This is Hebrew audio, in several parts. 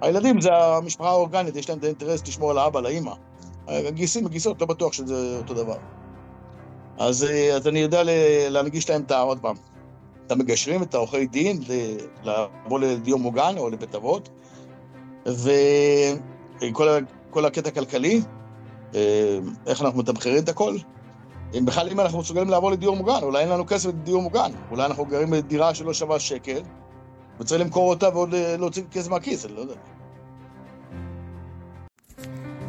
הילדים זה המשפחה האורגנית, יש להם את האינטרס לשמור על האבא, על האימא. הגיסים וגיסות, לא בטוח שזה אותו דבר. אז, אה, אז אני יודע להנגיש להם את ה... עוד פעם, את המגשרים, את העורכי דין, לבוא לדיור מוגן או לבית אבות, וכל הקטע הכלכלי, אה, איך אנחנו מתמחרים את הכל. אם בכלל, אם אנחנו מסוגלים לעבור לדיור מוגן, אולי אין לנו כסף לדיור מוגן, אולי אנחנו גרים בדירה שלא שווה שקל, וצריך למכור אותה ועוד אה, להוציא כסף מהכיס, אני לא יודע.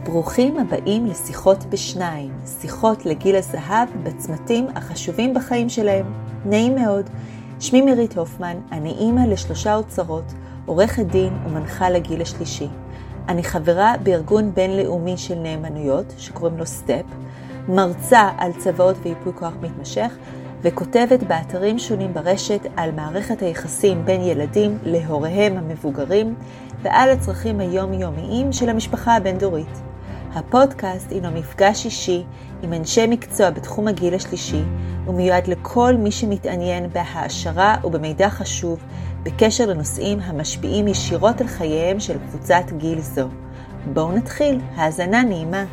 ברוכים הבאים לשיחות בשניים, שיחות לגיל הזהב בצמתים החשובים בחיים שלהם. נעים מאוד. שמי מירית הופמן, אני אימא לשלושה אוצרות, עורכת דין ומנחה לגיל השלישי. אני חברה בארגון בינלאומי של נאמנויות, שקוראים לו סטפ, מרצה על צוואות וייפוי כוח מתמשך, וכותבת באתרים שונים ברשת על מערכת היחסים בין ילדים להוריהם המבוגרים ועל הצרכים היומיומיים של המשפחה הבין-דורית. הפודקאסט הינו מפגש אישי עם אנשי מקצוע בתחום הגיל השלישי, ומיועד לכל מי שמתעניין בהעשרה ובמידע חשוב בקשר לנושאים המשפיעים ישירות על חייהם של קבוצת גיל זו. בואו נתחיל, האזנה נעימה.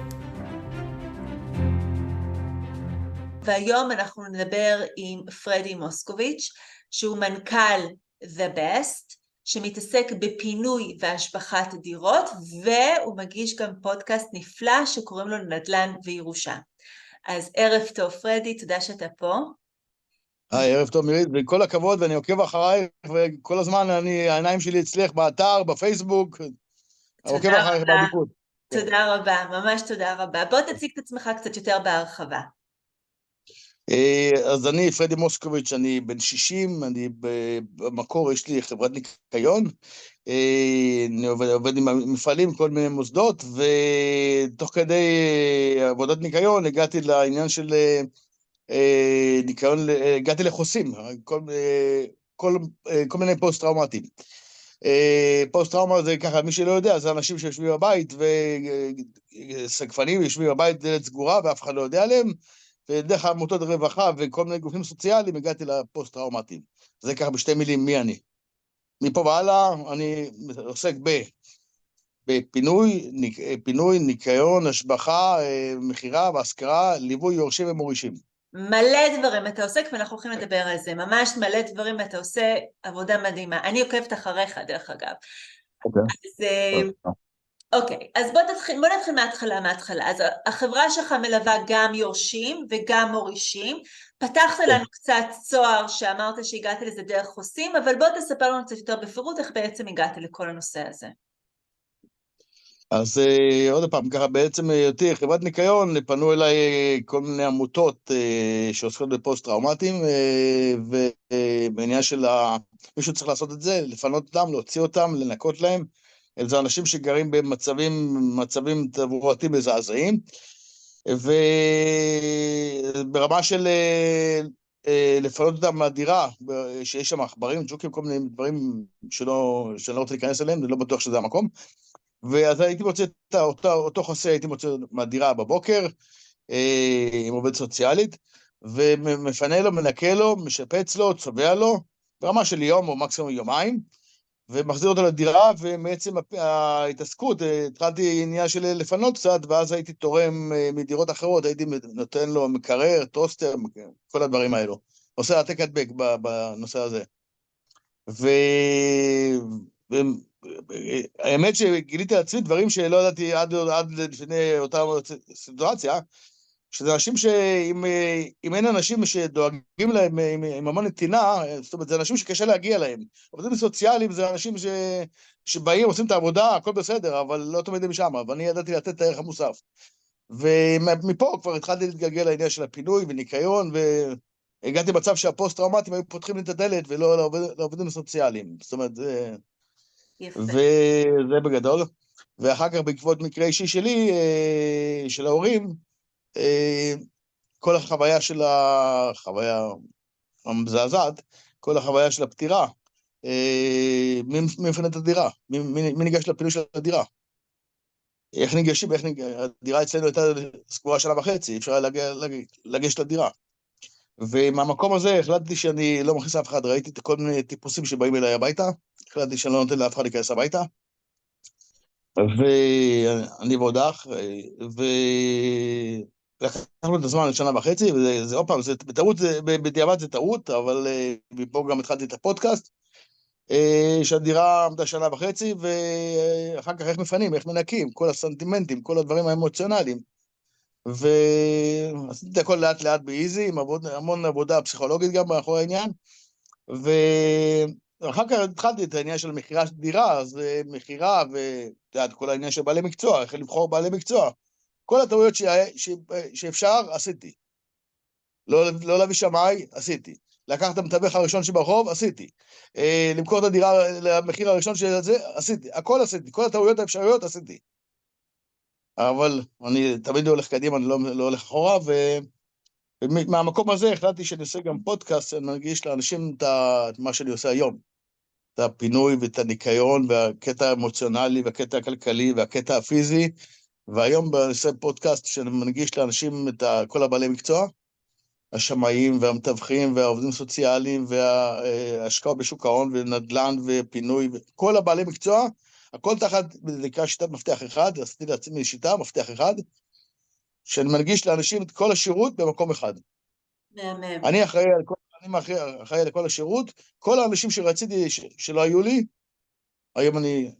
והיום אנחנו נדבר עם פרדי מוסקוביץ', שהוא מנכ"ל The Best, שמתעסק בפינוי והשבחת דירות, והוא מגיש גם פודקאסט נפלא שקוראים לו נדל"ן וירושה. אז ערב טוב, פרדי, תודה שאתה פה. היי, ערב טוב, מירית, וכל הכבוד, ואני עוקב אחרייך, וכל הזמן אני, העיניים שלי אצלך באתר, בפייסבוק, עוקב אחרייך בעדיפות. תודה רבה, ממש תודה רבה. בוא תציג את עצמך קצת יותר בהרחבה. אה, אז אני פרדי מוסקוביץ', אני בן 60, אני במקור, יש לי חברת ניקיון, אה, אני עובד, עובד עם מפעלים, כל מיני מוסדות, ותוך כדי עבודת ניקיון הגעתי לעניין של אה, ניקיון, הגעתי לחוסים, כל, כל, כל מיני פוסט-טראומטיים. פוסט-טראומה זה ככה, מי שלא יודע, זה אנשים שיושבים בבית, וסגפנים יושבים בבית, דלת סגורה, ואף אחד לא יודע עליהם. ודרך עמותות רווחה וכל מיני גופים סוציאליים הגעתי לפוסט-טראומטיים. זה ככה בשתי מילים, מי אני. מפה והלאה אני עוסק ב... בפינוי, ניק, פינוי, ניקיון, השבחה, אה, מכירה והשכרה, ליווי יורשים ומורישים. מלא דברים אתה עוסק, ואנחנו הולכים לדבר על זה. ממש מלא דברים, ואתה עושה עבודה מדהימה. אני עוקבת אחריך, דרך אגב. אוקיי. אז אה, אוקיי, okay, אז בוא נתחיל, בוא נתחיל מההתחלה, מההתחלה. אז החברה שלך מלווה גם יורשים וגם מורישים. פתחת okay. לנו קצת צוהר שאמרת שהגעת לזה דרך חוסים, אבל בוא תספר לנו קצת יותר בפירוט איך בעצם הגעת לכל הנושא הזה. אז uh, עוד פעם, ככה בעצם היותי אה, חברת ניקיון, פנו אליי uh, כל מיני עמותות שעוסקות בפוסט-טראומטיים, ובעניין של ה... מישהו צריך לעשות את זה, לפנות אותם, להוציא אותם, לנקות להם. זה אנשים שגרים במצבים, מצבים תברואתיים מזעזעים, וברמה של אה, אה, לפנות אותם מהדירה, שיש שם עכברים, ג'וקים, כל מיני דברים שלא, שאני לא רוצה להיכנס אליהם, אני לא בטוח שזה המקום. ואז הייתי מוצא את אותו, אותו חוסה, הייתי מוצא מהדירה בבוקר, אה, עם עובד סוציאלית, ומפנה לו, מנקה לו, משפץ לו, צובע לו, ברמה של יום או מקסימום יומיים. ומחזיר אותו לדירה, ומעצם ההתעסקות, אה, התחלתי עניין של לפנות קצת, ואז הייתי תורם אה, מדירות אחרות, הייתי נותן לו מקרר, טוסטר, כל הדברים האלו. עושה העתק הדבק בנושא הזה. ו... והאמת שגיליתי לעצמי דברים שלא ידעתי עד, עד לפני אותה סיטואציה, שזה אנשים שאם אין אנשים שדואגים להם עם, עם המון נתינה, זאת אומרת, זה אנשים שקשה להגיע להם. עובדים סוציאליים זה אנשים ש, שבאים, עושים את העבודה, הכל בסדר, אבל לא תמיד הם שם, ואני ידעתי לתת את הערך המוסף. ומפה כבר התחלתי להתגלגל לעניין של הפינוי וניקיון, והגעתי למצב שהפוסט-טראומטיים היו פותחים לי את הדלת ולא לעובדים הסוציאליים. זאת אומרת, זה... יפה. וזה בגדול. ואחר כך, בעקבות מקרה אישי שלי, אה, של ההורים, אה, כל החוויה של החוויה המזעזעת, כל החוויה של הפטירה, אה, מי מפנה את הדירה? מי ניגש לפינוי של הדירה? איך ניגשים, איך ניגש... הדירה אצלנו הייתה סגורה שנה וחצי, אפשר היה לגשת לדירה. ומהמקום הזה החלטתי שאני לא מכניס אף אחד, ראיתי את כל מיני טיפוסים שבאים אליי הביתה, החלטתי שאני לא נותן לאף אחד להיכנס הביתה. ואני ועודך, ולקחנו את הזמן לשנה וחצי, וזה עוד פעם, זה בטעות, בדיעבד זה טעות, אבל מפה גם התחלתי את הפודקאסט. שהדירה עמדה שנה וחצי, ואחר כך איך מפנים, איך מנקים, כל הסנטימנטים, כל הדברים האמוציונליים. ועשיתי את הכל לאט לאט באיזי, עם עבוד, המון עבודה פסיכולוגית גם מאחורי העניין. ואחר כך התחלתי את העניין של מכירה של דירה, אז מכירה, ואת יודעת, כל העניין של בעלי מקצוע, איך לבחור בעלי מקצוע. כל הטעויות. שאפשר, עשיתי. לא, לא להביא שמאי, עשיתי. לקחת את המתווך הראשון שברחוב, עשיתי. אה, למכור את הדירה למחיר הראשון של זה, עשיתי. הכל עשיתי. כל הטעויות האפשריות עשיתי. אבל אני תמיד הולך קדימה, אני לא, לא הולך אחורה, ומהמקום הזה החלטתי שאני עושה גם פודקאסט, אני מרגיש לאנשים את, את מה שאני עושה היום. את הפינוי ואת הניקיון, והקטע האמוציונלי, והקטע הכלכלי, והקטע הפיזי, והיום אני עושה פודקאסט שאני מנגיש לאנשים את כל הבעלי מקצוע. השמאים והמתווכים והעובדים הסוציאליים וההשקעות בשוק ההון ונדל"ן ופינוי, כל הבעלי מקצוע, הכל תחת, זה נקרא שיטת מפתח אחד, עשיתי לעצמי שיטה, מפתח אחד, שאני מנגיש לאנשים את כל השירות במקום אחד. מהמם. אני אחראי על כל, אני אחראי, אחראי על כל השירות, כל האנשים שרציתי ש, שלא היו לי, היום אני,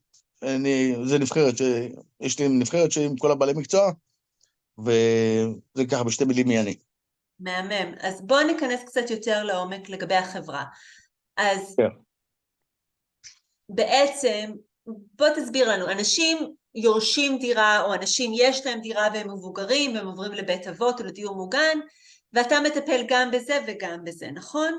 אני, זה נבחרת, ש, יש לי נבחרת עם כל הבעלי מקצוע, וזה ככה בשתי מילים מי אני. מהמם. אז בואו ניכנס קצת יותר לעומק לגבי החברה. אז כן. בעצם, בוא תסביר לנו, אנשים יורשים דירה, או אנשים יש להם דירה והם מבוגרים, והם עוברים לבית אבות או לדיור מוגן, ואתה מטפל גם בזה וגם בזה, נכון?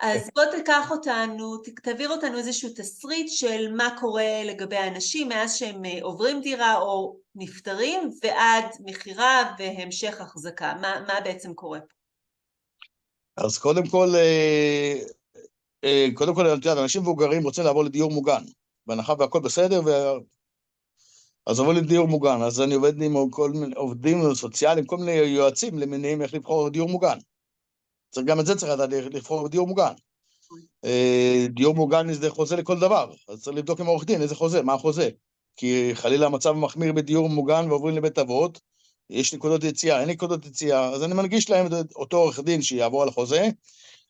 אז בוא תיקח אותנו, תעביר אותנו איזשהו תסריט של מה קורה לגבי האנשים מאז שהם עוברים דירה או נפטרים ועד מכירה והמשך החזקה. מה, מה בעצם קורה פה? אז קודם כל, אה, אה, קודם כל, את יודעת, אנשים מבוגרים רוצים לעבור לדיור מוגן. בהנחה והכל בסדר, ו... אז עבור לדיור מוגן. אז אני עובד עם כל מיני עובדים סוציאליים, כל מיני יועצים למיניהם איך לבחור דיור מוגן. גם את זה צריך לדעת לבחור דיור מוגן. אה, דיור מוגן זה חוזה לכל דבר, אז צריך לבדוק עם עורך דין איזה חוזה, מה החוזה. כי חלילה המצב מחמיר בדיור מוגן ועוברים לבית אבות, יש נקודות יציאה, אין נקודות יציאה, אז אני מנגיש להם את אותו עורך דין שיעבור על החוזה,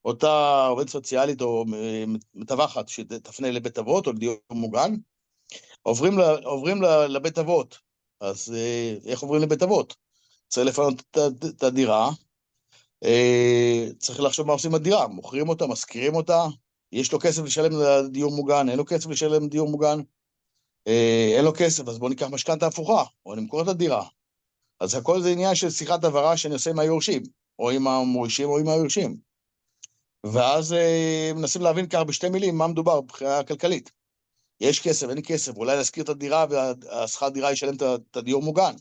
אותה עובדת סוציאלית או מתווכת שתפנה לבית אבות או לדיור מוגן, עוברים, עוברים לבית אבות, אז אה, איך עוברים לבית אבות? צריך לפנות את הדירה, אה, צריך לחשוב מה עושים עם הדירה, מוכרים אותה, משכירים אותה, יש לו כסף לשלם לדיור מוגן, אין לו כסף לשלם לדיור מוגן, אה, אין לו כסף, אז בואו ניקח משכנתה הפוכה, או נמכור את הדירה. אז הכל זה עניין של שיחת הבהרה שאני עושה עם היורשים, או עם המורישים או עם היורשים. ואז אה, מנסים להבין ככה בשתי מילים מה מדובר מבחינה כלכלית. יש כסף, אין כסף, אולי להשכיר את הדירה והשכר דירה ישלם את הדיור מוגן.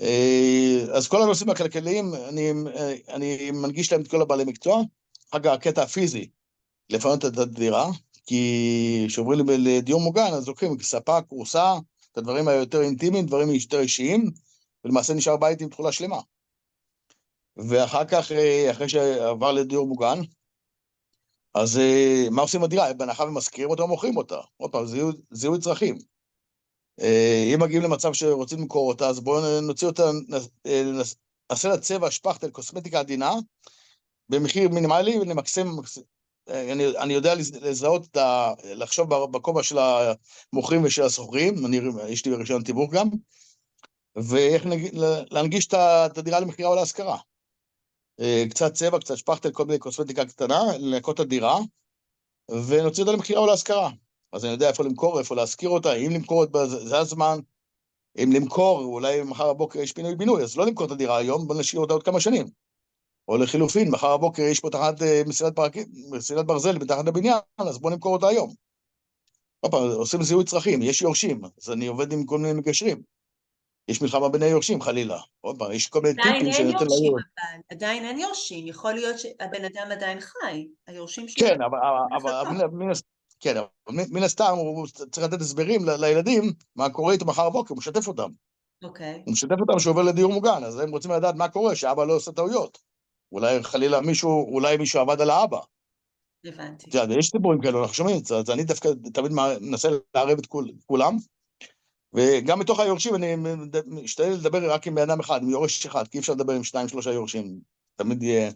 אה, אז כל הנושאים הכלכליים, אני, אני מנגיש להם את כל הבעלי מקצוע. אגב, הקטע הפיזי, לפנות את הדירה, כי כשעוברים לדיור מוגן, אז לוקחים ספה, כורסה, את הדברים היותר אינטימיים, דברים יותר אישיים, ולמעשה נשאר בית עם תכולה שלמה. ואחר כך, אה, אחרי שעבר לדיור מוגן, אז אה, מה עושים עם הדירה? בהנחה ומשכירים אותה או מוכרים אותה. עוד פעם, זיהוי צרכים. אה, אם מגיעים למצב שרוצים למכור אותה, אז בואו נוציא אותה, נעשה לה צבע, שפכטל, קוסמטיקה עדינה, במחיר מינימלי, ונמקסם, אני, אני יודע לזהות, את ה, לחשוב בכובע של המוכרים ושל הסוחרים, אני, יש לי רישיון תיווך גם, ואיך להנגיש את הדירה למכירה או להשכרה. אה, קצת צבע, קצת שפכטל, כל מיני קוסמטיקה קטנה, לנקות את הדירה, ונוציא אותה למכירה או להשכרה. אז אני יודע איפה למכור, איפה להשכיר אותה, אם למכור אותה, זה הזמן. אם למכור, אולי מחר בבוקר יש פינוי-בינוי, אז לא למכור את הדירה היום, בוא נשאיר אותה עוד כמה שנים. או לחילופין, מחר בבוקר יש פה תחנת אה, מסילת, פרק... מסילת ברזל מתחת לבניין, אז בוא נמכור אותה היום. עוד פעם, עושים זיהוי צרכים, יש יורשים, אז אני עובד עם כל מיני מגשרים. יש מלחמה בין היורשים חלילה. עוד פעם, יש כל מיני טיפים שאני נותן ליורשים. עדיין אין יורשים, יכול להיות שהבן אדם עדיין חי, היורשים שלו... כן, אבל כן, מן הסתם הוא צריך לתת הסברים לילדים מה קורה איתו מחר בבוקר, הוא משתף אותם. אוקיי. הוא משתף אותם שהוא עובר לדיור מוגן, אז הם רוצים לדעת מה קורה, שאבא לא עושה טעויות. אולי חלילה מישהו, אולי מישהו עבד על האבא. הבנתי. יש סיפורים כאלו, אנחנו שומעים אז אני דווקא תמיד מנסה לערב את כולם. וגם מתוך היורשים אני משתדל לדבר רק עם בן אדם אחד, עם יורש אחד, כי אי אפשר לדבר עם שניים, שלושה יורשים. תמיד יהיה...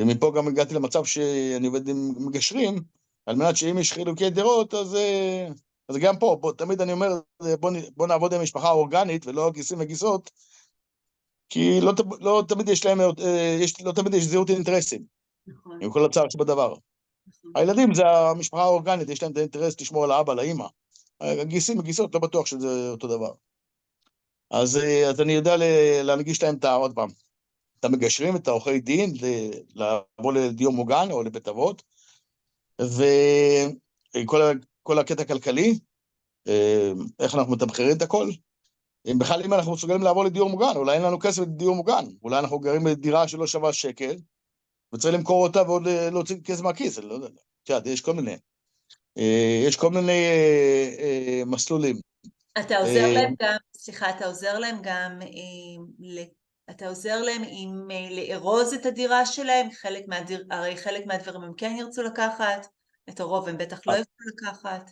ומפה גם הגעתי למצב שאני עובד עם מגשרים, על מנת שאם יש חילוקי דעות, אז, אה, אז גם פה, בוא, תמיד אני אומר, בוא, בוא נעבוד עם משפחה אורגנית ולא גיסים וגיסות, כי לא, לא תמיד יש להם, אה, יש, לא תמיד יש זהות אינטרסים, נכון. עם כל הצער שבדבר. נכון. הילדים זה המשפחה האורגנית, יש להם את האינטרס לשמור על האבא, לאימא. הגיסים וגיסות, לא בטוח שזה אותו דבר. אז, אה, אז אני יודע להנגיש להם את ה... עוד פעם, את המגשרים, את העורכי דין, לעבור לדיור מוגן או לבית אבות, וכל הקטע הכלכלי, אה, איך אנחנו מתמחרים את הכל. אם בכלל אם אנחנו מסוגלים לעבור לדיור מוגן, אולי אין לנו כסף לדיור מוגן, אולי אנחנו גרים בדירה שלא שווה שקל, וצריך למכור אותה ועוד אה, להוציא כסף מהכיס, אני לא יודע, את יודעת, יש כל מיני. אה, יש כל מיני מסלולים. אתה עוזר להם גם, סליחה, אתה עוזר להם גם אתה עוזר להם עם אה, לארוז את הדירה שלהם, חלק מהדיר, הרי חלק מהדברים הם כן ירצו לקחת, את הרוב הם בטח לא ירצו לקחת.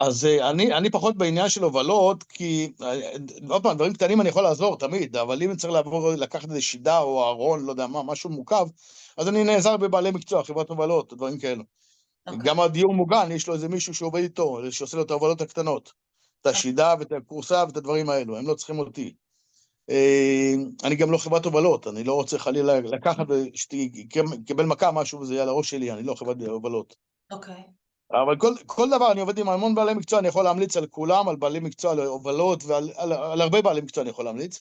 אז אה, אני, אני פחות בעניין של הובלות, כי אה, עוד פעם, דברים קטנים אני יכול לעזור תמיד, אבל אם צריך לעבור, לקחת איזה שידה או ארון, לא יודע מה, משהו מורכב, אז אני נעזר בבעלי מקצוע, חברת הובלות, דברים כאלו. Okay. אוקיי. גם הדיור מוגן, יש לו איזה מישהו שעובד איתו, שעושה לו את ההובלות הקטנות. את השידה ואת הכורסה ואת הדברים האלו, הם לא צריכים אותי. אה, אני גם לא חברת הובלות, אני לא רוצה חלילה לקחת ושתקבל מכה משהו וזה יהיה על הראש שלי, אני לא חברת הובלות. אוקיי. אבל כל, כל דבר, אני עובד עם המון בעלי מקצוע, אני יכול להמליץ על כולם, על בעלי מקצוע, על הובלות ועל על, על הרבה בעלי מקצוע אני יכול להמליץ.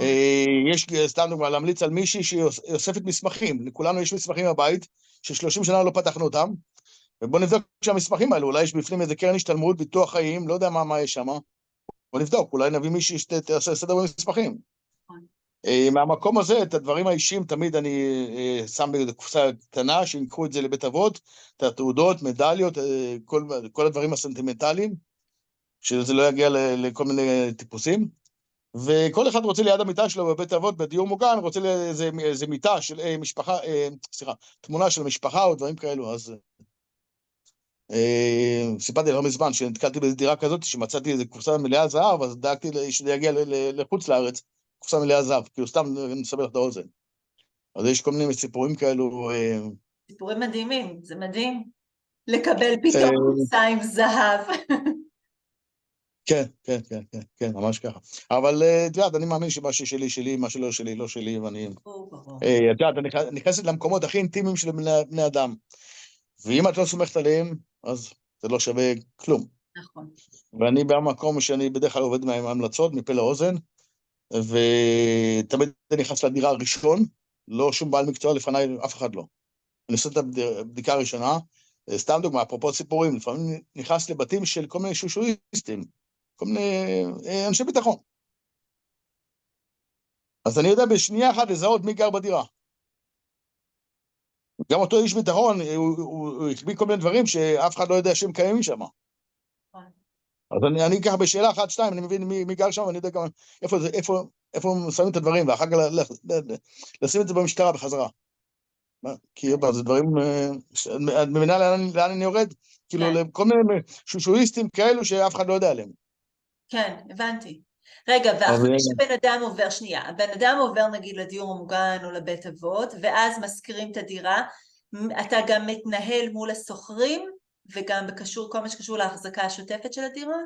אה, יש סתם דוגמא, להמליץ על מישהי שהיא אוספת מסמכים, לכולנו יש מסמכים בבית, ששלושים שנה לא פתחנו אותם, ובואו נבדוק שהמסמכים האלו, אולי יש בפנים איזה קרן השתלמות, ביטוח חיים, לא יודע מה, מה יש שם. בוא נבדוק, אולי נביא מישהי שתעשה סדר במסמכים. נכון. אה, מהמקום הזה, את הדברים האישיים, תמיד אני אה, שם באיזו קופסה קטנה, שינקחו את זה לבית אבות, את התעודות, מדליות, אה, כל, כל הדברים הסנטימנטליים, שזה לא יגיע לכל מיני טיפוסים. וכל אחד רוצה ליד המיטה שלו בבית אבות, בדיור מוגן, רוצה איזה, איזה מיטה של משפחה, סליחה, תמונה של משפחה או דברים כאלו, אז סיפרתי לא מזמן שנתקלתי באיזו דירה כזאת, שמצאתי איזו קופסה מלאה זהב, אז דאגתי שזה יגיע לחוץ לארץ, קופסה מלאה זהב, כאילו סתם נסבר את האוזן. אז יש כל מיני סיפורים כאלו. אה, סיפורים מדהימים, זה מדהים. לקבל פתאום אה, קופסה עם זהב. כן, כן, כן, כן, כן, ממש ככה. אבל את יודעת, אני מאמין שמה ששלי, שלי, מה שלא שלי, לא שלי, ואני... את יודעת, אני נכנסת למקומות הכי אינטימיים של בני אדם. ואם את לא סומכת עליהם, אז זה לא שווה כלום. נכון. ואני במקום שאני בדרך כלל עובד עם המלצות, מפה לאוזן, ותמיד אני נכנס לדירה הראשון, לא שום בעל מקצוע לפניי, אף אחד לא. אני עושה את הבדיקה הראשונה, סתם דוגמה, אפרופו סיפורים, לפעמים נכנס לבתים של כל מיני שושואיסטים, כל מיני אה, אנשי ביטחון. אז אני יודע בשנייה אחת לזהות מי גר בדירה. גם אותו איש ביטחון, הוא החביא כל מיני דברים שאף אחד לא יודע שהם קיימים שם. נכון. אז אני, אני ככה בשאלה אחת, שתיים, אני מבין מי, מי גר שם, ואני יודע גם איפה, זה, איפה, איפה שמים את הדברים, ואחר כך לשים את זה במשטרה בחזרה. כי זה דברים, אה, את מבינה לאן, לאן אני יורד? כאילו, כן. לכל מיני שושואיסטים כאלו שאף אחד לא יודע עליהם. כן, הבנתי. רגע, ואחרי שבן אדם עובר, שנייה, הבן אדם עובר נגיד לדיור המוגן או לבית אבות, ואז משכירים את הדירה, אתה גם מתנהל מול השוכרים, וגם בקשור, כל מה שקשור להחזקה השוטפת של הדירה?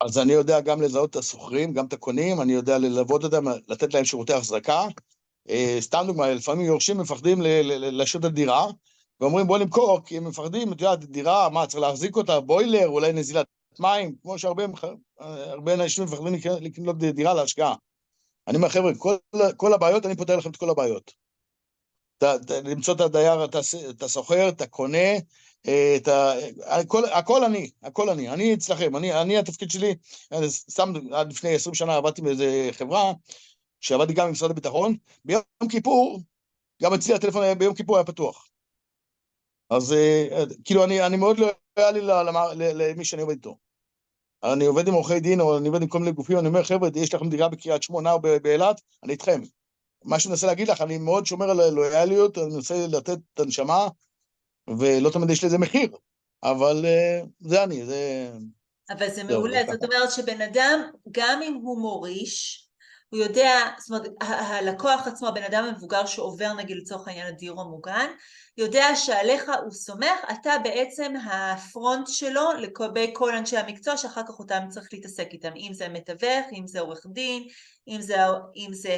אז אני יודע גם לזהות את השוכרים, גם את הקונים, אני יודע ללוות אותם, לתת להם שירותי החזקה. אה, סתם דוגמא, לפעמים יורשים מפחדים להשאיר את הדירה, ואומרים בוא נמכור, כי הם מפחדים, את יודעת, דירה, מה, צריך להחזיק אותה, בוילר, אולי נזילת מים, כמו שהרבה אנשים מפחדים לקנות דירה להשקעה. אני אומר, חבר'ה, כל, כל הבעיות, אני פותר לכם את כל הבעיות. ת, ת, למצוא את הדייר, את הסוחר, את הקונה, את ה... הכל, הכל אני, הכל אני. אני אצלכם, אני, אני התפקיד שלי, סתם עד לפני 20 שנה עבדתי באיזה חברה, שעבדתי גם עם משרד הביטחון, ביום כיפור, גם אצלי הטלפון ביום כיפור היה פתוח. אז אה, כאילו, אני, אני מאוד לויאלי למי שאני עובד איתו. אני עובד עם עורכי דין, או אני עובד עם כל מיני גופים, אני אומר, חבר'ה, יש לכם דירה בקריית שמונה או באילת, אני איתכם. מה שאני מנסה להגיד לך, אני מאוד שומר על הלויאליות, אני מנסה לתת את הנשמה, ולא תמיד יש לזה מחיר, אבל uh, זה אני, זה... אבל זה מעולה, זאת אומרת שבן אדם, גם אם הוא מוריש, הוא יודע, זאת אומרת, הלקוח עצמו, הבן אדם המבוגר שעובר נגיד לצורך העניין הדיור המוגן, יודע שעליך הוא סומך, אתה בעצם הפרונט שלו לגבי כל אנשי המקצוע שאחר כך אותם צריך להתעסק איתם, אם זה המתווך, אם זה עורך דין, אם זה, אם זה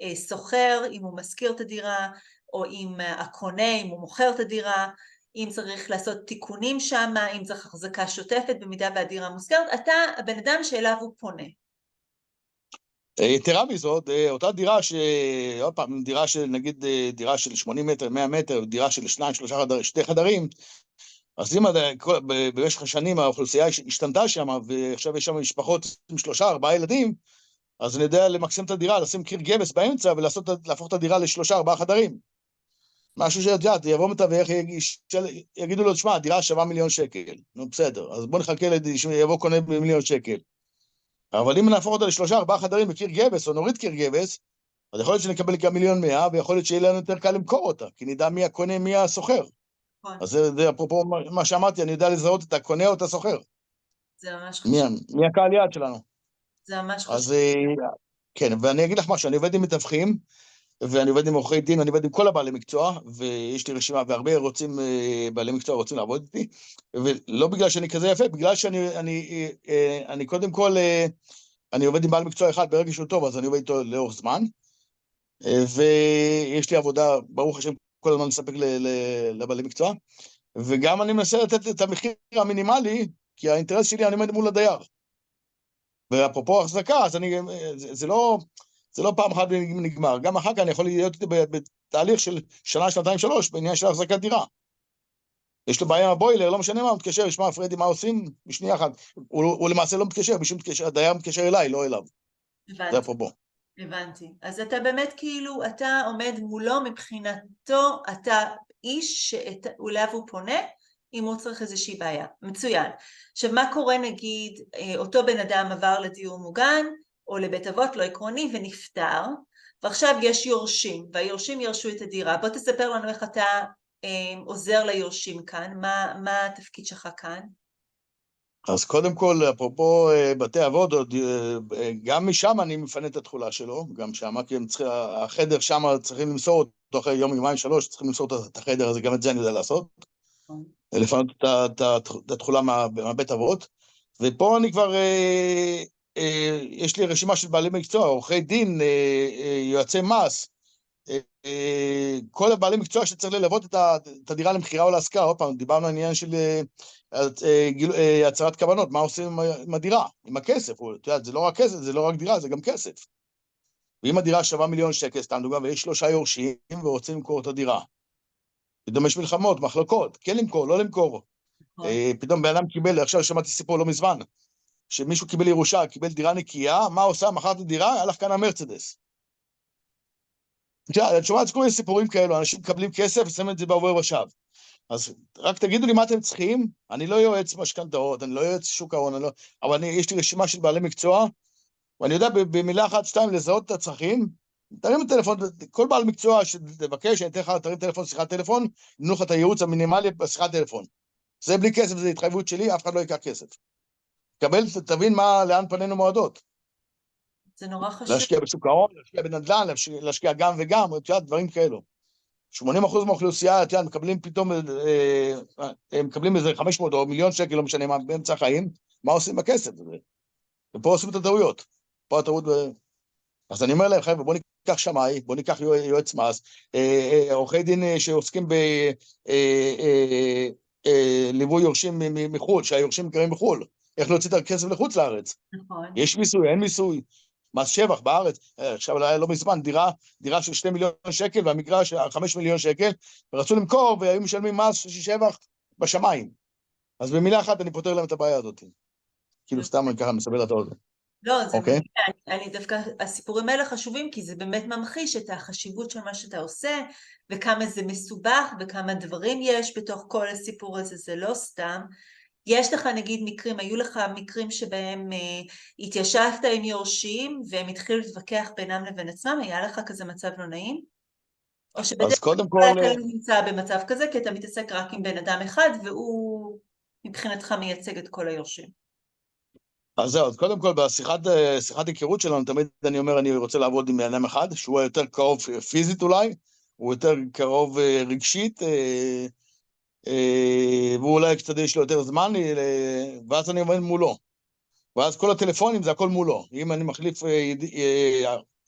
הסוחר, אם הוא משכיר את הדירה, או אם הקונה, אם הוא מוכר את הדירה, אם צריך לעשות תיקונים שם, אם צריך החזקה שוטפת במידה והדירה מושכרת, אתה הבן אדם שאליו הוא פונה. יתרה מזאת, אותה דירה ש... עוד פעם, דירה של, נגיד, דירה של 80 מטר, 100 מטר, דירה של שניים, שלושה חדרים, שתי חדרים, אז אם במשך השנים האוכלוסייה השתנתה שם, ועכשיו יש שם משפחות עם שלושה, ארבעה ילדים, אז אני יודע למקסם את הדירה, לשים קיר גבס באמצע ולהפוך את הדירה לשלושה, ארבעה חדרים. משהו שאת יודעת, יבוא מתווך, יגידו לו, תשמע, הדירה שווה מיליון שקל. נו, בסדר, אז בוא נחכה שיבוא קונה במיליון שקל. אבל אם נהפוך אותה לשלושה, ארבעה חדרים בקיר גבס, או נוריד קיר גבס, אז יכול להיות שנקבל גם מיליון מאה, ויכול להיות שיהיה לנו יותר קל למכור אותה, כי נדע מי הקונה, מי הסוחר. נכון. אז זה, זה אפרופו מה שאמרתי, אני יודע לזהות את הקונה או את הסוחר. זה ממש חשוב. מי, מי הקהל יעד שלנו. זה ממש חשוב. אז אה, כן, ואני אגיד לך משהו, אני עובד עם מתווכים, ואני עובד עם עורכי דין, אני עובד עם כל הבעלי מקצוע, ויש לי רשימה, והרבה רוצים, אה, בעלי מקצוע רוצים לעבוד איתי, ולא בגלל שאני כזה יפה, בגלל שאני אני, אה, אני קודם כל, אה, אני עובד עם בעל מקצוע אחד, ברגע שהוא טוב, אז אני עובד איתו לאורך זמן, ויש לי עבודה, ברוך השם, כל הזמן לספק לבעלי מקצוע, וגם אני מנסה לתת את המחיר המינימלי, כי האינטרס שלי, אני עומד מול הדייר. ואפרופו החזקה, אז אני, זה, זה לא... זה לא פעם אחת ונגמר, גם אחר כך אני יכול להיות בתהליך של שנה, שנתיים, שלוש, בעניין של החזקת דירה. יש לו בעיה עם הבוילר, לא משנה מה, הוא מתקשר, ישמע, פרדי, מה עושים? בשנייה אחת. הוא, הוא למעשה לא מתקשר, מישהו מתקשר, הדייר מתקשר אליי, לא אליו. הבנתי. זה אפרופו. הבנתי. אז אתה באמת כאילו, אתה עומד מולו מבחינתו, אתה איש שאליו הוא פונה, אם הוא צריך איזושהי בעיה. מצוין. עכשיו, מה קורה נגיד, אה, אותו בן אדם עבר לדיור מוגן, או לבית אבות לא עקרוני ונפטר, ועכשיו יש יורשים, והיורשים ירשו את הדירה. בוא תספר לנו איך אתה אה, עוזר ליורשים כאן, מה, מה התפקיד שלך כאן? אז קודם כל, אפרופו אה, בתי אבות, עוד, אה, גם משם אני מפנה את התכולה שלו, גם שם, כי הם צריכים, החדר שם צריכים למסור אותו, תוך יום, יומיים, שלוש, צריכים למסור את החדר הזה, גם את זה אני יודע לעשות. נכון. לפנות את התכולה מהבית אבות. ופה אני כבר אה, יש לי רשימה של בעלי מקצוע, עורכי דין, אה, אה, יועצי מס, כל הבעלי מקצוע שצריך ללוות את הדירה למכירה או להשכרה. עוד פעם, דיברנו על עניין של הצהרת כוונות, מה עושים עם הדירה, עם הכסף. את יודעת, זה לא רק כסף, זה לא רק דירה, זה גם כסף. ואם הדירה שווה מיליון שקל, סתם דוגמא, ויש שלושה יורשים ורוצים למכור את הדירה. פתאום יש מלחמות, מחלוקות, כן למכור, לא למכור. נכון. פתאום בן אדם קיבל, עכשיו שמעתי סיפור לא מזמן, שמישהו קיבל ירושה, קיבל דירה נקייה, מה עושה? מכרת דירה, הלך כאן המרצדס. את שומעת כל מיני סיפורים כאלו, אנשים מקבלים כסף ושמים את זה בעובר ושב. אז רק תגידו לי מה אתם צריכים, אני לא יועץ משכנתאות, אני לא יועץ שוק ההון, לא... אבל אני, יש לי רשימה של בעלי מקצוע, ואני יודע במילה אחת, שתיים, לזהות את הצרכים, תרים טלפון, כל בעל מקצוע שתבקש, אני אתן לך, תרים טלפון, שיחת טלפון, ייתנו לך את הייעוץ המינימלי בשיחת טלפון. זה בלי כסף, זו התחייבות שלי, אף אחד לא ייקח כסף. תקבל, תבין מה, לאן פנינו מועדות. זה נורא חשוב. להשקיע בשוק ההון, להשקיע בנדל"ן, להשקיע גם וגם, את יודעת, דברים כאלו. 80 אחוז מהאוכלוסייה, את יודעת, מקבלים פתאום, אה, אה, מקבלים איזה 500 או מיליון שקל, לא משנה מה, באמצע החיים, מה עושים בכסף הזה? ופה עושים את הטעויות. פה הטעות... ב... אז אני אומר להם, חבר'ה, בואו ניקח שמאי, בואו ניקח יועץ מס, אה, עורכי דין שעוסקים בליווי יורשים מחו"ל, שהיורשים נקראים מחו"ל. איך להוציא את הכסף לחוץ לארץ. נכון. יש מיסוי, אין מיסוי. מס שבח בארץ, אה, עכשיו היה לא מזמן, דירה, דירה של שני מיליון שקל והמגרש חמש מיליון שקל, ורצו למכור והיו משלמים מס של שבח בשמיים. אז במילה אחת אני פותר להם את הבעיה הזאת. כאילו סתם אני ככה מסבר את האוזן. לא, זה okay. אוקיי? אני, אני דווקא, הסיפורים האלה חשובים כי זה באמת ממחיש את החשיבות של מה שאתה עושה וכמה זה מסובך וכמה דברים יש בתוך כל הסיפור הזה, זה לא סתם. יש לך נגיד מקרים, היו לך מקרים שבהם אה, התיישבת עם יורשים והם התחילו להתווכח בינם לבין עצמם, היה לך כזה מצב לא נעים? או שבדרך כלל אתה לא נמצא במצב כזה כי אתה מתעסק רק עם בן אדם אחד והוא מבחינתך מייצג את כל היורשים. אז זהו, אז קודם כל, בשיחת אה, היכרות שלנו, תמיד אני אומר, אני רוצה לעבוד עם בן אדם אחד, שהוא יותר קרוב פיזית אולי, הוא יותר קרוב אה, רגשית, אה, אה, והוא אולי קצת יש לו יותר זמן, אה, ואז אני עובד מולו. ואז כל הטלפונים זה הכל מולו. אם אני מחליף אה, יד,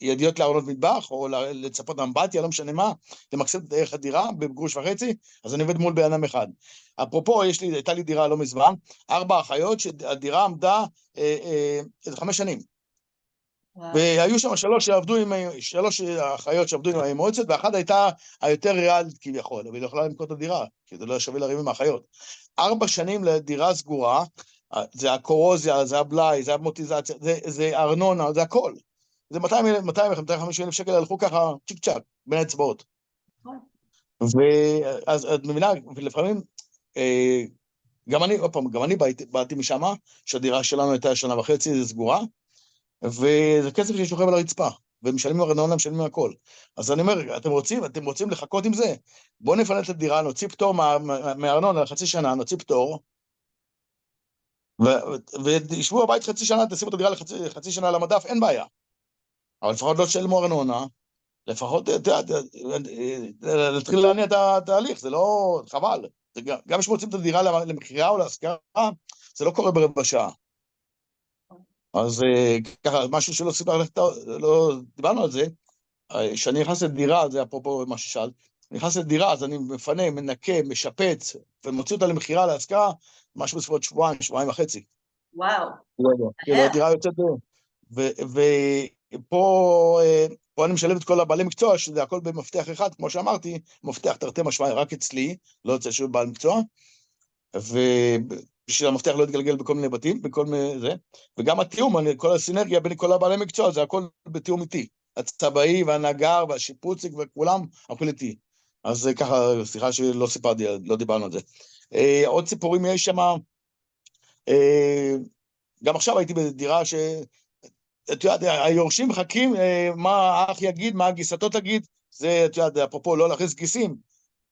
ידיעות לארונות מטבח, או לצפות אמבטיה, לא משנה מה, למקסם את ערך הדירה בגרוש וחצי, אז אני עובד מול בן אדם אחד. אפרופו, לי, הייתה לי דירה לא מזמן, ארבע אחיות, שהדירה עמדה איזה חמש שנים. והיו שם שלוש שעבדו עם, שלוש אחיות שעבדו עם המועצת, ואחת הייתה היותר ריאלית כביכול, אבל היא לא יכולה למכור את הדירה, כי זה לא שווה לריב עם האחיות. ארבע שנים לדירה סגורה, זה הקורוזיה, זה הבלאי, זה המוטיזציה, זה, זה ארנונה, זה הכל. זה 200 אלף, 200 אלף, 250 אלף שקל הלכו ככה צ'יק צ'אק, בין האצבעות. נכון. ואז את מבינה, לפעמים, אה, גם אני, עוד פעם, גם אני באתי, באתי משם, שהדירה שלנו הייתה שנה וחצי, זה סגורה, וזה כסף ששוכב על הרצפה, ומשלמים ארנונה, משלמים הכל. אז אני אומר, אתם רוצים, אתם רוצים לחכות עם זה? בואו נפנה את הדירה, נוציא פטור מארנונה לחצי שנה, נוציא פטור, וישבו בבית חצי שנה, תשימו את הדירה לחצי שנה על המדף, אין בעיה. אבל לפחות לא תשלמו ארנונה, לפחות להתחיל להניע את התהליך, זה לא... חבל. גם כשמוצאים את הדירה למכירה או להשכרה, זה לא קורה ברבע שעה. אז אה, ככה, משהו שלא סיפר, לא דיברנו על זה, כשאני נכנס לדירה, זה אפרופו מה ששאלת, נכנס לדירה, אז אני מפנה, מנקה, משפץ, ומוציא אותה למכירה, להשכרה, משהו בסביבות שבועיים, שבועיים וחצי. וואו. כאילו, הדירה יוצאת... ופה פה אני משלב את כל הבעלי מקצוע, שזה הכל במפתח אחד, כמו שאמרתי, מפתח תרתי משמע רק אצלי, לא יוצא שהוא בעל מקצוע, ובשביל המפתח לא יתגלגל בכל מיני בתים, בכל מיני זה, וגם התיאום, כל הסינרגיה בין כל הבעלי מקצוע, זה הכל בתיאום איתי. הצבעי והנגר והשיפוציק וכולם, הכל איתי. אז ככה, סליחה שלא סיפרתי, לא דיברנו על זה. אה, עוד סיפורים יש שם, אה, גם עכשיו הייתי בדירה ש... את יודעת, היורשים מחכים אה, מה האח יגיד, מה גיסתו תגיד, זה, את יודעת, אפרופו לא להכניס גיסים.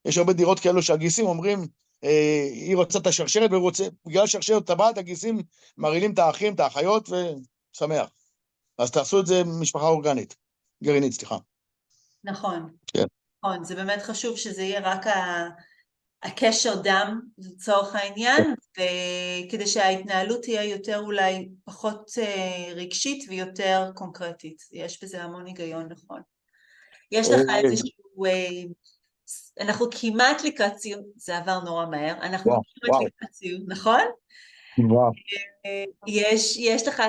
יש הרבה דירות כאלו שהגיסים אומרים, היא רוצה את השרשרת, ורוצה, בגלל השרשרת טבעת, הגיסים מרעילים את האחים, את האחיות, ושמח. אז תעשו את זה משפחה אורגנית, גרעינית, סליחה. נכון. כן. נכון, זה באמת חשוב שזה יהיה רק ה... הקשר דם לצורך העניין, וכדי שההתנהלות תהיה יותר אולי פחות אה, רגשית ויותר קונקרטית. יש בזה המון היגיון נכון. יש לך אוקיי. איזשהו... אנחנו כמעט לקראת סיום, זה עבר נורא מהר, אנחנו כמעט לקראת סיום, נכון? וואו. אה, יש, יש לך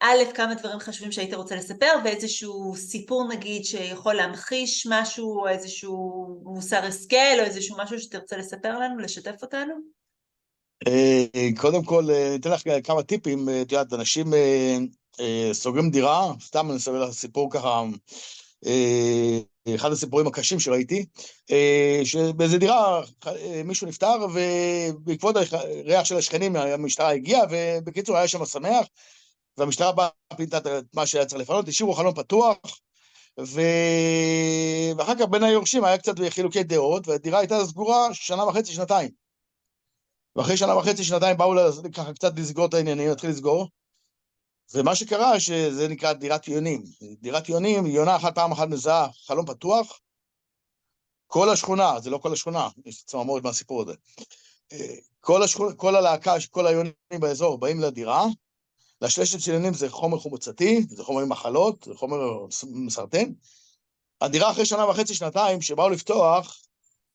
א', כמה דברים חשובים שהיית רוצה לספר, ואיזשהו סיפור נגיד שיכול להמחיש משהו, או איזשהו מוסר השכל, או איזשהו משהו שתרצה לספר לנו, לשתף אותנו? אה, קודם כל, אה, אתן לך כמה טיפים, את יודעת, אנשים סוגרים דירה, סתם אני אספר לך סיפור ככה, אחד הסיפורים הקשים שראיתי, שבאיזה דירה מישהו נפטר, ובעקבות הריח של השכנים המשטרה הגיעה, ובקיצור היה שם שמח, והמשטרה באה, פינתה את מה שהיה צריך לפנות, השאירו חלון פתוח, ו... ואחר כך בין היורשים היה קצת חילוקי דעות, והדירה הייתה סגורה שנה וחצי, שנתיים. ואחרי שנה וחצי, שנתיים באו ככה קצת לסגור את העניינים, להתחיל לסגור. ומה שקרה, שזה נקרא דירת יונים. דירת יונים, יונה אחת פעם אחת מזהה חלון פתוח, כל השכונה, זה לא כל השכונה, יש צמרמורת מהסיפור הזה. כל, השכונה, כל הלהקה, כל היונים באזור באים לדירה, לשלשת שלנים זה חומר חומצתי, זה חומר עם מחלות, זה חומר מסרטן. הדירה אחרי שנה וחצי, שנתיים, שבאו לפתוח,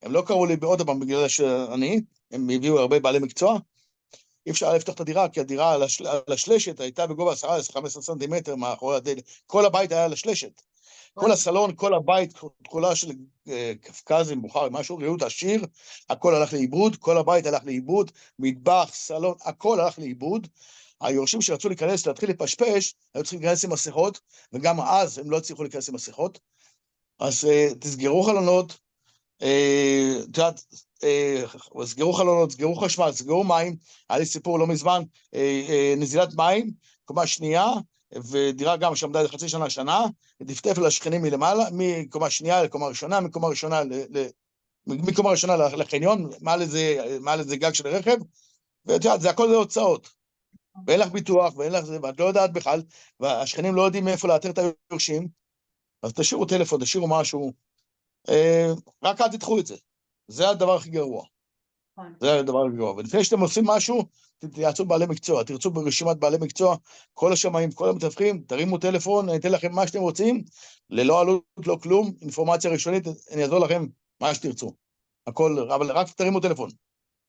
הם לא קראו לי עוד פעם בגלל שאני, הם הביאו הרבה בעלי מקצוע. אי אפשר לפתוח את הדירה, כי הדירה על, השל... על השלשת הייתה בגובה 10-15 סנטימטר מאחורי הדלת. כל הבית היה על השלשת. כל הסלון, כל הבית, כולה של אה, קפקזים, בוכר, משהו, ריהוט עשיר, הכל הלך לאיבוד, כל הבית הלך לאיבוד, מטבח, סלון, הכל הלך לאיבוד. היורשים שרצו להיכנס, להתחיל לפשפש, היו צריכים להיכנס עם מסכות, וגם אז הם לא הצליחו להיכנס עם מסכות. אז uh, תסגרו חלונות, אה, את uh, יודעת, סגרו חלונות, סגרו חשמל, סגרו מים. היה לי סיפור לא מזמן, uh, uh, נזילת מים, קומה שנייה, ודירה גם שעמדה לחצי שנה, שנה, דפדף לשכנים מלמעלה, מקומה שנייה לקומה ראשונה, מקומה ראשונה ל... מקומה ראשונה לחניון, מעל איזה, מעל איזה גג של רכב, ואת יודעת, זה הכל זה הוצאות. ואין לך ביטוח, ואין לך זה, ואת לא יודעת בכלל, והשכנים לא יודעים מאיפה לאתר את היורשים, אז תשאירו טלפון, תשאירו משהו. אה, רק אל תדחו את זה. זה הדבר הכי גרוע. נכון. זה הדבר הכי גרוע. ולפני שאתם עושים משהו, תתייעצו בעלי מקצוע, תרצו ברשימת בעלי מקצוע, כל השמאים, כל המתווכים, תרימו טלפון, אני אתן לכם מה שאתם רוצים, ללא עלות, לא כלום, אינפורמציה ראשונית, אני אעזור לכם מה שתרצו. הכל, אבל רק תרימו טלפון.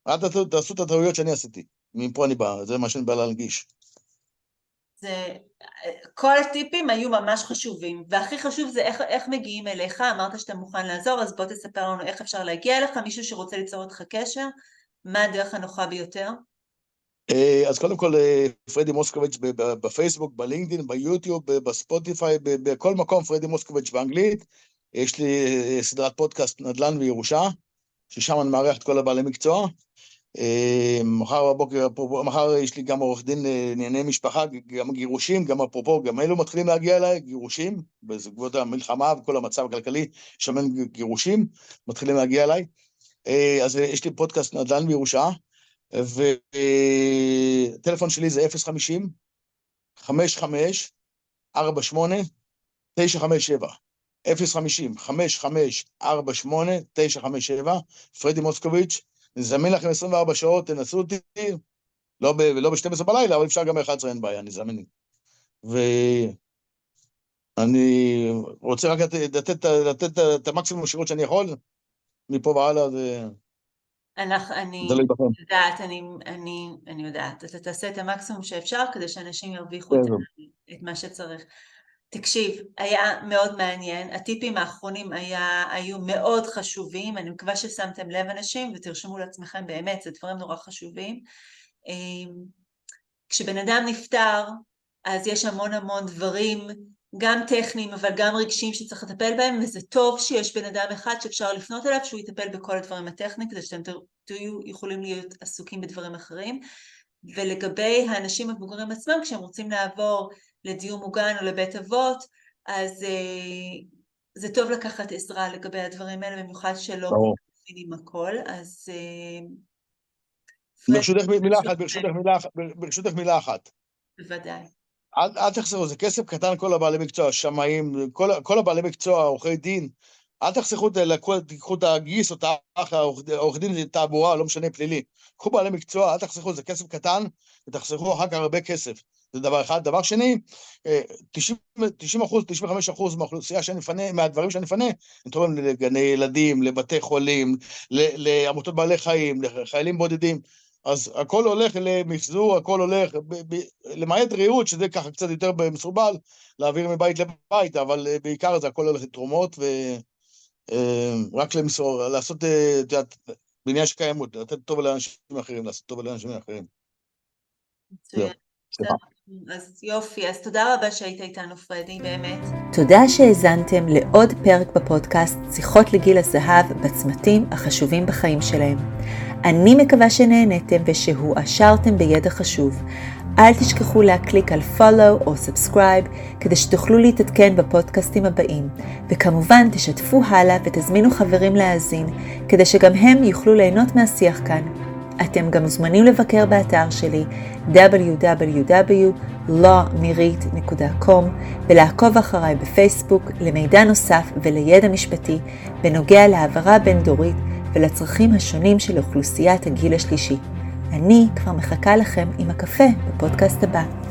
אל תעשו, תעשו את הטעויות שאני עשיתי. מפה אני בא, זה מה שאני בא להנגיש. זה, כל הטיפים היו ממש חשובים, והכי חשוב זה איך, איך מגיעים אליך, אמרת שאתה מוכן לעזור, אז בוא תספר לנו איך אפשר להגיע אליך, מישהו שרוצה ליצור איתך קשר, מה הדרך הנוחה ביותר? אה, אז קודם כל, אה, פרדי מוסקוביץ' בפייסבוק, בלינקדאין, ביוטיוב, בספוטיפיי, בכל מקום פרדי מוסקוביץ' באנגלית. יש לי אה, סדרת פודקאסט נדל"ן וירושה, ששם אני מארח את כל הבעלי מקצוע. מחר בבוקר, מחר יש לי גם עורך דין לענייני משפחה, גם גירושים, גם אפרופו, גם אלו מתחילים להגיע אליי, גירושים, בעקבות המלחמה וכל המצב הכלכלי, שם גירושים, מתחילים להגיע אליי. אז יש לי פודקאסט נדל"ן וירושה, וטלפון שלי זה 050 55 48 957 050 55 48 957 פרדי מוסקוביץ', נזמין לכם 24 שעות, תנסו אותי, לא ב-12 לא בלילה, אבל אפשר גם ב-11, אין בעיה, נזמין. ואני רוצה רק לתת, לתת את המקסימום שירות שאני יכול, מפה והלאה זה... אנחנו, אני בכם. יודעת, אני, אני, אני יודעת, אתה תעשה את המקסימום שאפשר כדי שאנשים ירוויחו את, בסדר. את מה שצריך. תקשיב, היה מאוד מעניין, הטיפים האחרונים היה, היו מאוד חשובים, אני מקווה ששמתם לב אנשים ותרשמו לעצמכם באמת, זה דברים נורא חשובים. אמ, כשבן אדם נפטר, אז יש המון המון דברים, גם טכניים אבל גם רגשיים שצריך לטפל בהם, וזה טוב שיש בן אדם אחד שאפשר לפנות אליו שהוא יטפל בכל הדברים הטכניים, כדי שאתם תהיו יכולים להיות עסוקים בדברים אחרים. ולגבי האנשים המבוגרים עצמם, כשהם רוצים לעבור לדיור מוגן או לבית אבות, אז אה, זה טוב לקחת עזרה לגבי הדברים האלה, במיוחד שלא. מבינים הכל, אז... אה, ברשותך מילה אחת, ברשותך מילה אחת, ברשותך מילה אחת. בוודאי. אל, תחסכו, זה כסף קטן כל הבעלי מקצוע, שמאים, כל, כל הבעלי מקצוע, עורכי דין, אל תחסכו, תיקחו את הגיס או את האח, העורך העורך דין זה תעבורה, לא משנה, פלילי. קחו בעלי מקצוע, אל תחסכו, זה כסף קטן, ותחסכו אחר כך הרבה כסף. זה דבר אחד. דבר שני, אה, 90 90 אחוז, 95 אחוז מהאוכלוסייה שאני מפנה, מהדברים שאני מפנה, הם תורמים לגני ילדים, לבתי חולים, לעמותות בעלי חיים, לחיילים בודדים. אז הכל הולך למחזור, הכל הולך, ב- ב- למעט ריהוט, שזה ככה קצת יותר מסורבל, להעביר מבית לבית, אבל אה, בעיקר זה הכל הולך לתרומות, ורק למסור, לעשות, אה, את יודעת, בניין של קיימות, לתת טוב לאנשים אחרים, לעשות טוב לאנשים אחרים. מצוין. אז יופי, אז תודה רבה שהיית איתנו פרדי, באמת. תודה שהאזנתם לעוד פרק בפודקאסט שיחות לגיל הזהב בצמתים החשובים בחיים שלהם. אני מקווה שנהניתם ושהועשרתם בידע חשוב. אל תשכחו להקליק על follow או subscribe כדי שתוכלו להתעדכן בפודקאסטים הבאים, וכמובן תשתפו הלאה ותזמינו חברים להאזין כדי שגם הם יוכלו ליהנות מהשיח כאן. אתם גם מוזמנים לבקר באתר שלי www.lawmirit.com ולעקוב אחריי בפייסבוק למידע נוסף ולידע משפטי בנוגע להעברה בין-דורית ולצרכים השונים של אוכלוסיית הגיל השלישי. אני כבר מחכה לכם עם הקפה בפודקאסט הבא.